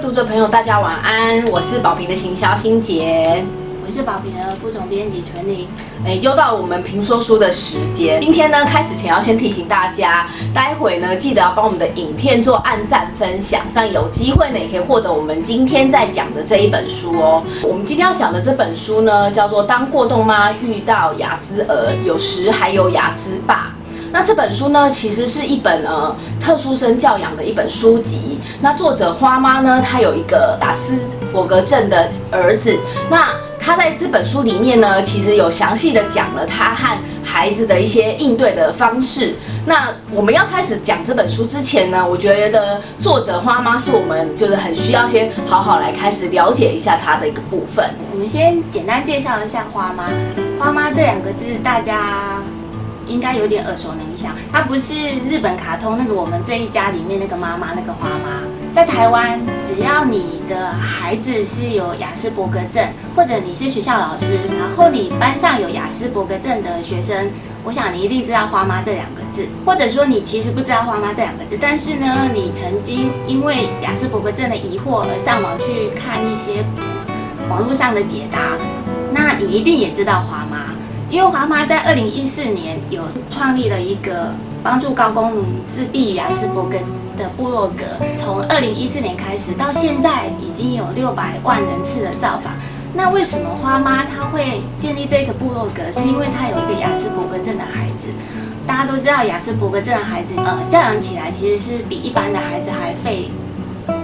读者朋友，大家晚安，我是宝平的行销心杰。我是宝平的副总编辑纯玲。哎，又到我们评说书的时间。今天呢，开始前要先提醒大家，待会呢记得要帮我们的影片做按赞分享，这样有机会呢也可以获得我们今天在讲的这一本书哦。我们今天要讲的这本书呢，叫做《当过动妈遇到雅思儿，有时还有雅思爸》。那这本书呢，其实是一本呃特殊生教养的一本书籍。那作者花妈呢，她有一个雅斯伯格症的儿子。那他在这本书里面呢，其实有详细的讲了他和孩子的一些应对的方式。那我们要开始讲这本书之前呢，我觉得作者花妈是我们就是很需要先好好来开始了解一下她的一个部分。我们先简单介绍一下花妈。花妈这两个字，大家。应该有点耳熟能详，它不是日本卡通那个我们这一家里面那个妈妈那个花妈，在台湾，只要你的孩子是有雅斯伯格症，或者你是学校老师，然后你班上有雅斯伯格症的学生，我想你一定知道花妈这两个字，或者说你其实不知道花妈这两个字，但是呢，你曾经因为雅斯伯格症的疑惑而上网去看一些网络上的解答，那你一定也知道花妈。因为华妈在二零一四年有创立了一个帮助高功能自闭雅斯伯格的部落格，从二零一四年开始到现在已经有六百万人次的造访。那为什么花妈她会建立这个部落格？是因为她有一个雅斯伯格症的孩子。大家都知道雅斯伯格症的孩子，呃，教养起来其实是比一般的孩子还费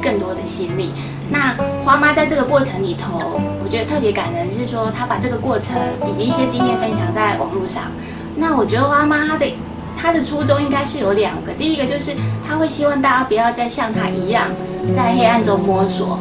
更多的心力。那花妈在这个过程里头。我觉得特别感人是说，她把这个过程以及一些经验分享在网络上。那我觉得花妈她的她的初衷应该是有两个，第一个就是她会希望大家不要再像她一样在黑暗中摸索，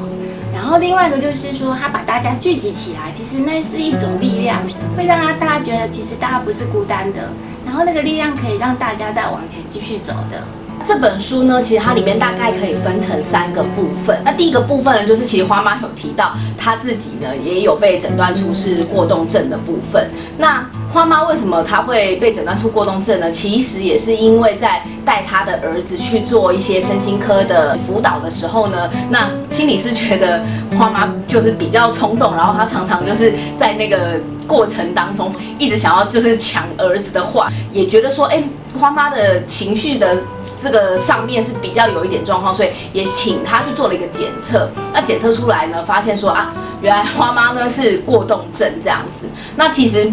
然后另外一个就是说，她把大家聚集起来，其实那是一种力量，会让他大家觉得其实大家不是孤单的，然后那个力量可以让大家再往前继续走的。这本书呢，其实它里面大概可以分成三个部分。那第一个部分呢，就是其实花妈有提到，她自己呢也有被诊断出是过动症的部分。那花妈为什么她会被诊断出过动症呢？其实也是因为在带她的儿子去做一些身心科的辅导的时候呢，那心理师觉得花妈就是比较冲动，然后她常常就是在那个过程当中一直想要就是抢儿子的话，也觉得说，哎。花妈的情绪的这个上面是比较有一点状况，所以也请她去做了一个检测。那检测出来呢，发现说啊，原来花妈呢是过动症这样子。那其实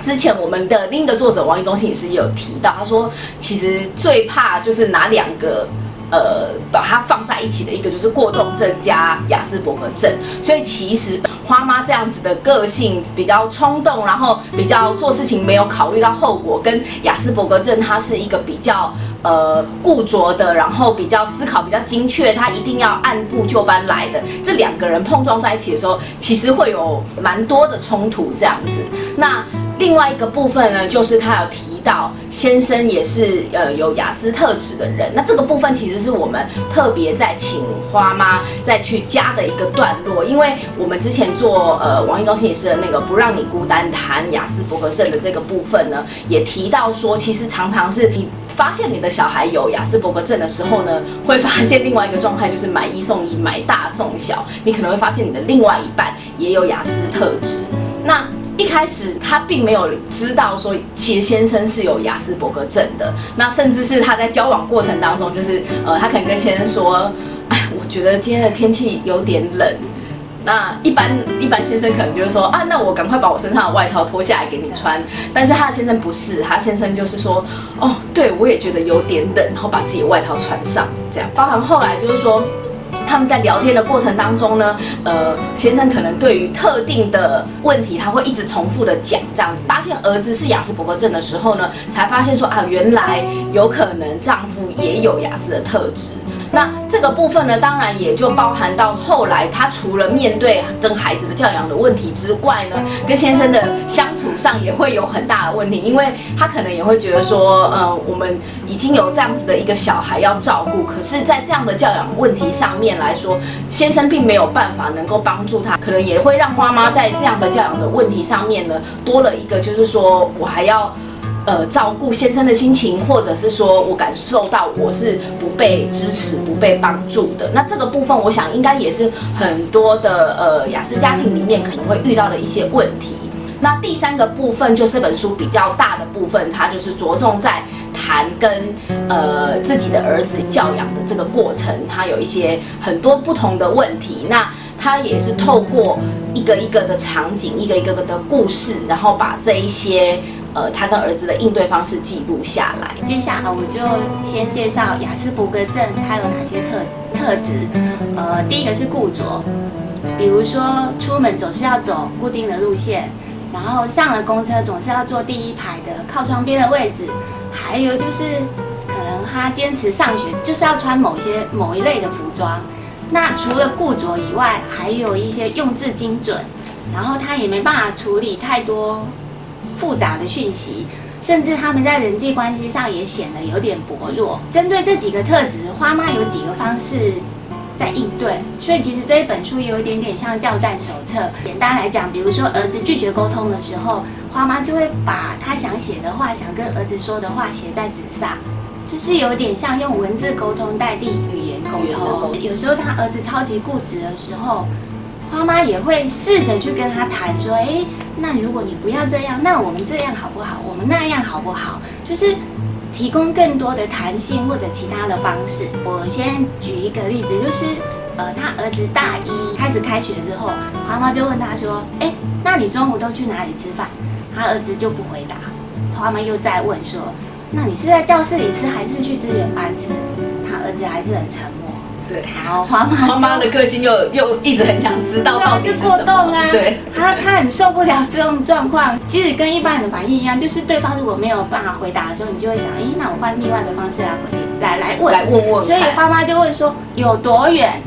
之前我们的另一个作者王一中心也是有提到，他说其实最怕就是哪两个。呃，把它放在一起的一个就是过动症加雅斯伯格症，所以其实花妈这样子的个性比较冲动，然后比较做事情没有考虑到后果，跟雅斯伯格症它是一个比较呃固着的，然后比较思考比较精确，他一定要按部就班来的。这两个人碰撞在一起的时候，其实会有蛮多的冲突这样子。那另外一个部分呢，就是他有提。到先生也是呃有雅思特质的人，那这个部分其实是我们特别在请花妈再去加的一个段落，因为我们之前做呃王一中心理师的那个不让你孤单谈雅思伯格症的这个部分呢，也提到说，其实常常是你发现你的小孩有雅思伯格症的时候呢，会发现另外一个状态就是买一送一，买大送小，你可能会发现你的另外一半也有雅思特质，那。一开始他并没有知道说，其实先生是有雅斯伯格症的。那甚至是他在交往过程当中，就是呃，他可能跟先生说：“哎，我觉得今天的天气有点冷。”那一般一般先生可能就是说：“啊，那我赶快把我身上的外套脱下来给你穿。”但是他的先生不是，他先生就是说：“哦，对我也觉得有点冷，然后把自己的外套穿上。”这样，包含后来就是说。他们在聊天的过程当中呢，呃，先生可能对于特定的问题，他会一直重复的讲这样子。发现儿子是雅斯伯格症的时候呢，才发现说啊，原来有可能丈夫也有雅思的特质。那这个部分呢，当然也就包含到后来，他除了面对跟孩子的教养的问题之外呢，跟先生的相处上也会有很大的问题，因为他可能也会觉得说，呃，我们已经有这样子的一个小孩要照顾，可是，在这样的教养问题上面来说，先生并没有办法能够帮助他，可能也会让花妈在这样的教养的问题上面呢，多了一个就是说我还要。呃照顾先生的心情，或者是说我感受到我是不被支持、不被帮助的。那这个部分，我想应该也是很多的呃雅思家庭里面可能会遇到的一些问题。那第三个部分就是这本书比较大的部分，它就是着重在谈跟呃自己的儿子教养的这个过程，它有一些很多不同的问题。那它也是透过一个一个的场景，一个一个个的故事，然后把这一些呃他跟儿子的应对方式记录下来。接下来我就先介绍雅斯伯格症它有哪些特特质。呃，第一个是固着，比如说出门总是要走固定的路线。然后上了公车总是要坐第一排的靠窗边的位置，还有就是可能他坚持上学就是要穿某些某一类的服装。那除了固着以外，还有一些用字精准，然后他也没办法处理太多复杂的讯息，甚至他们在人际关系上也显得有点薄弱。针对这几个特质，花妈有几个方式。在应对，所以其实这一本书有一点点像教战手册。简单来讲，比如说儿子拒绝沟通的时候，花妈就会把他想写的话、想跟儿子说的话写在纸上，就是有点像用文字沟通代替语言沟通。有时候他儿子超级固执的时候，花妈也会试着去跟他谈说：“哎，那如果你不要这样，那我们这样好不好？我们那样好不好？”就是。提供更多的弹性或者其他的方式。我先举一个例子，就是呃，他儿子大一开始开学之后，妈妈就问他说：“哎，那你中午都去哪里吃饭？”他儿子就不回答。花妈又再问说：“那你是在教室里吃还是去资源班吃？”他儿子还是很沉默。对，然后花妈花妈的个性又又一直很想知道到底是什么。对，她她很受不了这种状况。其实跟一般人的反应一样，就是对方如果没有办法回答的时候，你就会想，咦，那我换另外一个方式来回来来问来问问。所以花妈就问说有多远，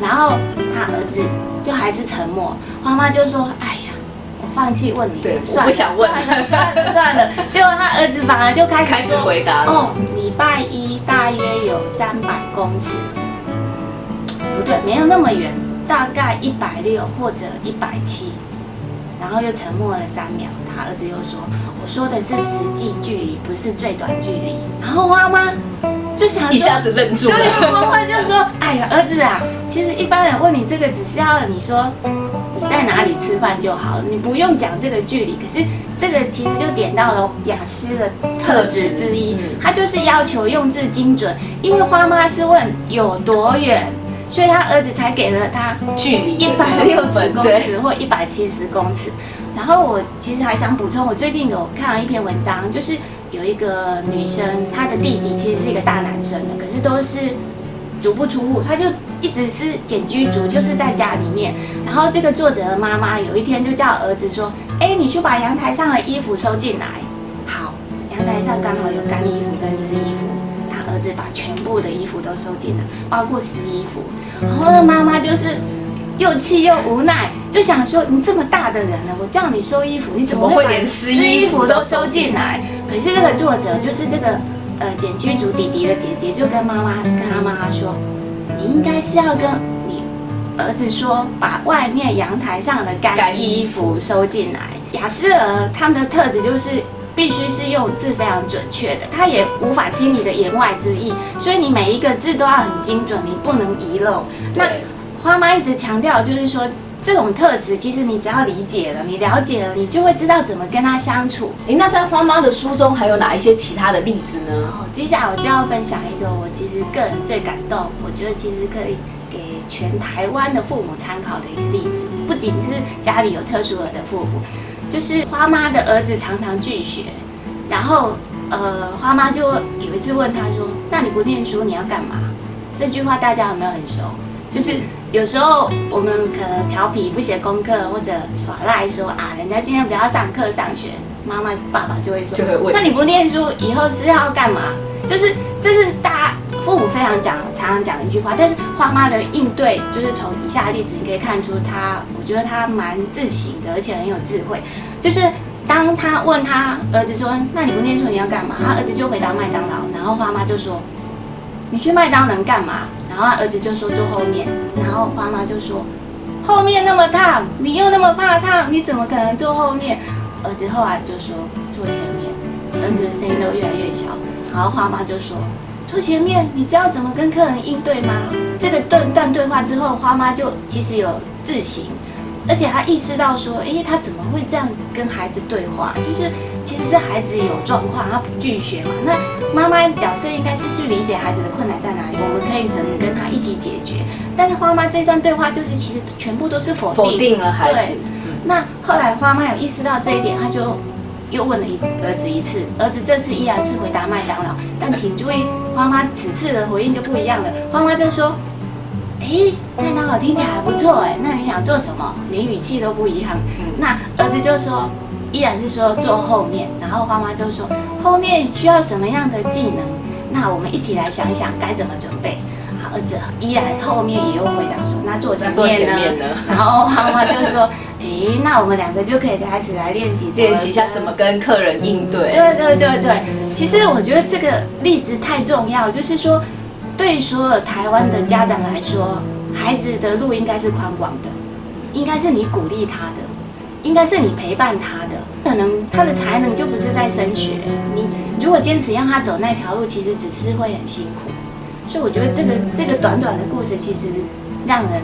然后他儿子就还是沉默。花妈就说，哎呀，我放弃问你，对，我不想问，算了算了。结果他儿子反而就开始开始回答哦，礼拜一大约有三百公尺。不对，没有那么远，大概一百六或者一百七，然后又沉默了三秒。他儿子又说：“我说的是实际距离，不是最短距离。”然后妈妈就想一下子愣住了。对，妈妈就说：“哎呀，儿子啊，其实一般人问你这个，只是要你说你在哪里吃饭就好了，你不用讲这个距离。可是这个其实就点到了雅思的特质之一，他就是要求用字精准，因为花妈是问有多远。”所以他儿子才给了他距离一百六十公尺或一百七十公尺。然后我其实还想补充，我最近有看了一篇文章，就是有一个女生，她的弟弟其实是一个大男生的，可是都是足不出户，他就一直是简居族，就是在家里面。然后这个作者的妈妈有一天就叫儿子说：“哎，你去把阳台上的衣服收进来。”好，阳台上刚好有干衣服跟湿衣服。儿子把全部的衣服都收进了，包括湿衣服。然后那妈妈就是又气又无奈，就想说：“你这么大的人了，我叫你收衣服，你怎么会连湿衣服都收进来？”可是这个作者就是这个呃简居族弟弟的姐姐，就跟妈妈跟他妈妈说：“你应该是要跟你儿子说，把外面阳台上的干衣服收进来。”雅诗尔他们的特质就是。必须是用字非常准确的，他也无法听你的言外之意，所以你每一个字都要很精准，你不能遗漏。那花妈一直强调，就是说这种特质，其实你只要理解了，你了解了，你就会知道怎么跟他相处。诶，那在花妈的书中还有哪一些其他的例子呢？哦，接下来我就要分享一个我其实个人最感动，我觉得其实可以给全台湾的父母参考的一个例子，不仅是家里有特殊儿的父母。就是花妈的儿子常常拒学，然后呃，花妈就有一次问他说：“那你不念书你要干嘛？”这句话大家有没有很熟？就是有时候我们可能调皮不写功课或者耍赖说啊，人家今天不要上课上学，妈妈爸爸就会说：“就会问，那你不念书以后是要干嘛？”就是这是大父母非常讲常常讲一句话，但是花妈的应对就是从以下例子你可以看出他，我觉得他蛮自省的，而且很有智慧。就是当他问他儿子说：“那你不念书你要干嘛？”他儿子就回答麦当劳，然后花妈就说：“你去麦当劳干嘛？”然后他儿子就说：“坐后面。”然后花妈就说：“后面那么烫，你又那么怕烫，你怎么可能坐后面？”儿子后来就说：“坐前面。”儿子的声音都越来越小。然后花妈就说：“坐前面，你知道怎么跟客人应对吗？”这个段段对话之后，花妈就其实有自省，而且她意识到说：“诶，她怎么会这样跟孩子对话？就是其实是孩子有状况，他不拒绝嘛。那妈妈角色应该是去理解孩子的困难在哪里，我们可以怎么跟他一起解决。但是花妈这段对话就是其实全部都是否定，否定了孩子。对，那后来花妈有意识到这一点，她就。又问了一儿子一次，儿子这次依然是回答麦当劳，但请注意，花妈此次的回应就不一样了。花妈就说：“哎，麦当劳听起来还不错哎，那你想做什么？连语气都不一样。”那儿子就说，依然是说坐后面，然后花妈就说：“后面需要什么样的技能？那我们一起来想一想该怎么准备。”好，儿子依然后面也又回答说：“那坐前面呢？”然后妈妈就说。诶，那我们两个就可以开始来练习练习一下怎么跟客人应对。对对对对，其实我觉得这个例子太重要，就是说，对所有台湾的家长来说，孩子的路应该是宽广的，应该是你鼓励他的，应该是你陪伴他的。可能他的才能就不是在升学，你如果坚持让他走那条路，其实只是会很辛苦。所以我觉得这个这个短短的故事，其实让人。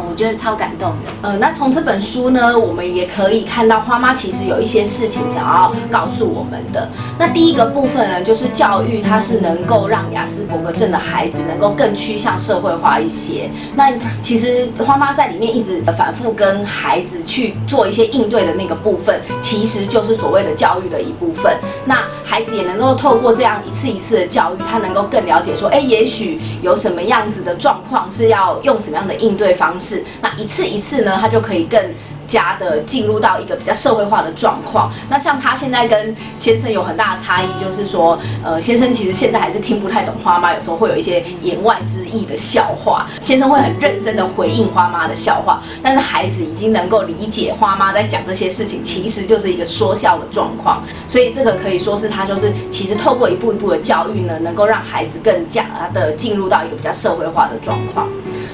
我觉得超感动的。呃，那从这本书呢，我们也可以看到花妈其实有一些事情想要告诉我们的。那第一个部分呢，就是教育它是能够让雅斯伯格症的孩子能够更趋向社会化一些。那其实花妈在里面一直反复跟孩子去做一些应对的那个部分，其实就是所谓的教育的一部分。那孩子也能够透过这样一次一次的教育，他能够更了解说，哎，也许有什么样子的状况是要用什么样的应对方式。是，那一次一次呢，他就可以更。家的进入到一个比较社会化的状况。那像他现在跟先生有很大的差异，就是说，呃，先生其实现在还是听不太懂花妈，有时候会有一些言外之意的笑话。先生会很认真的回应花妈的笑话，但是孩子已经能够理解花妈在讲这些事情，其实就是一个说笑的状况。所以这个可以说是他就是其实透过一步一步的教育呢，能够让孩子更加的进入到一个比较社会化的状况。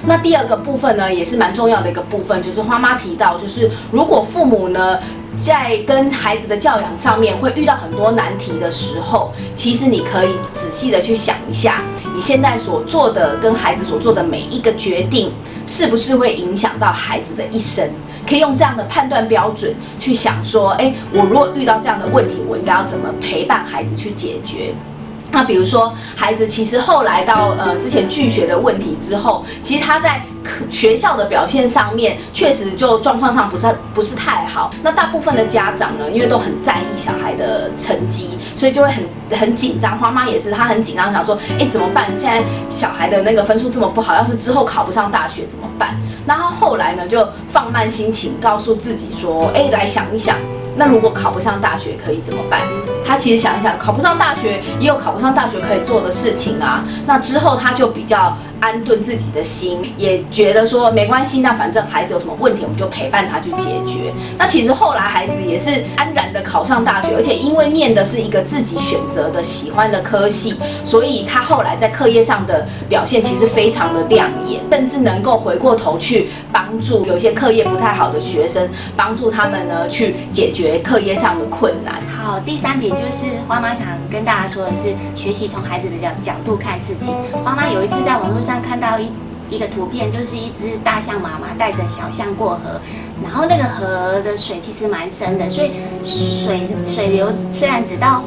那第二个部分呢，也是蛮重要的一个部分，就是花妈提到，就是如果父母呢在跟孩子的教养上面会遇到很多难题的时候，其实你可以仔细的去想一下，你现在所做的跟孩子所做的每一个决定，是不是会影响到孩子的一生？可以用这样的判断标准去想说，哎，我如果遇到这样的问题，我应该要怎么陪伴孩子去解决？那比如说，孩子其实后来到呃之前拒学的问题之后，其实他在学校的表现上面确实就状况上不是不是太好。那大部分的家长呢，因为都很在意小孩的成绩，所以就会很很紧张。花妈也是，她很紧张，想说，哎，怎么办？现在小孩的那个分数这么不好，要是之后考不上大学怎么办？那他后来呢，就放慢心情，告诉自己说，哎，来想一想。那如果考不上大学可以怎么办？他其实想一想，考不上大学也有考不上大学可以做的事情啊。那之后他就比较。安顿自己的心，也觉得说没关系，那反正孩子有什么问题，我们就陪伴他去解决。那其实后来孩子也是安然的考上大学，而且因为念的是一个自己选择的喜欢的科系，所以他后来在课业上的表现其实非常的亮眼，甚至能够回过头去帮助有一些课业不太好的学生，帮助他们呢去解决课业上的困难。好，第三点就是花妈想跟大家说的是，学习从孩子的角角度看事情。花妈有一次在网络上。看到一一个图片，就是一只大象妈妈带着小象过河，然后那个河的水其实蛮深的，所以水水流虽然只到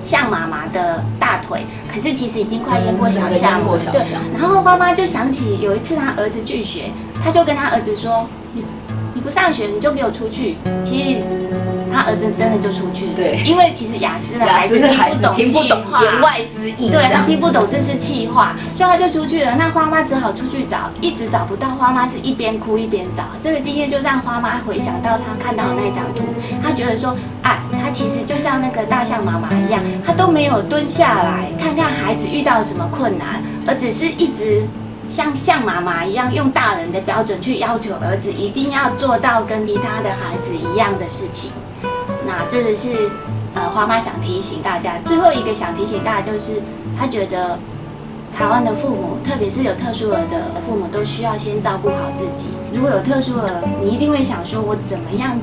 象妈妈的大腿，可是其实已经快淹过小象。对，然后花妈就想起有一次她儿子拒学，他就跟他儿子说：“你你不上学，你就给我出去。”其实。他儿子真的就出去了，对，因为其实雅思的孩子听不懂言外之意，对，他听不懂这是气话，所以他就出去了。那花妈只好出去找，一直找不到。花妈是一边哭一边找，这个经验就让花妈回想到她看到的那张图，她觉得说，啊，她其实就像那个大象妈妈一样，她都没有蹲下来看看孩子遇到什么困难，而只是一直像像妈妈一样，用大人的标准去要求儿子一定要做到跟其他的孩子一样的事情。那这个是，呃，花妈想提醒大家，最后一个想提醒大家就是，他觉得台湾的父母，特别是有特殊儿的父母，都需要先照顾好自己。如果有特殊儿，你一定会想说，我怎么样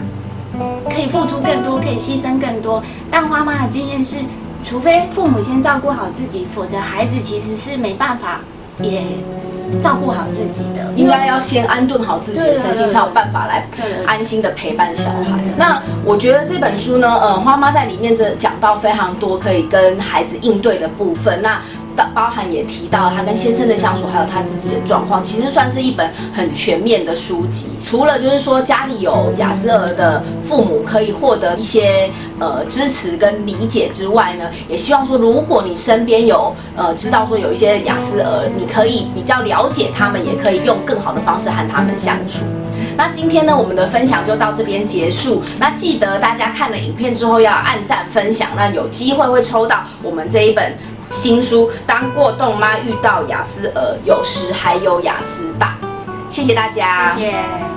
可以付出更多，可以牺牲更多。但花妈的经验是，除非父母先照顾好自己，否则孩子其实是没办法也照顾好自己的。应该要先安顿好自己的身心，才有办法来安心的陪伴小孩。那我觉得这本书呢，呃，花妈在里面这讲到非常多可以跟孩子应对的部分。那包含也提到他跟先生的相处，还有他自己的状况，其实算是一本很全面的书籍。除了就是说家里有雅思儿的父母可以获得一些呃支持跟理解之外呢，也希望说如果你身边有呃知道说有一些雅思儿，你可以比较了解他们，也可以用更好的方式和他们相处。那今天呢，我们的分享就到这边结束。那记得大家看了影片之后要按赞分享，那有机会会抽到我们这一本。新书《当过动妈遇到雅思儿，有时还有雅思爸》，谢谢大家，谢谢。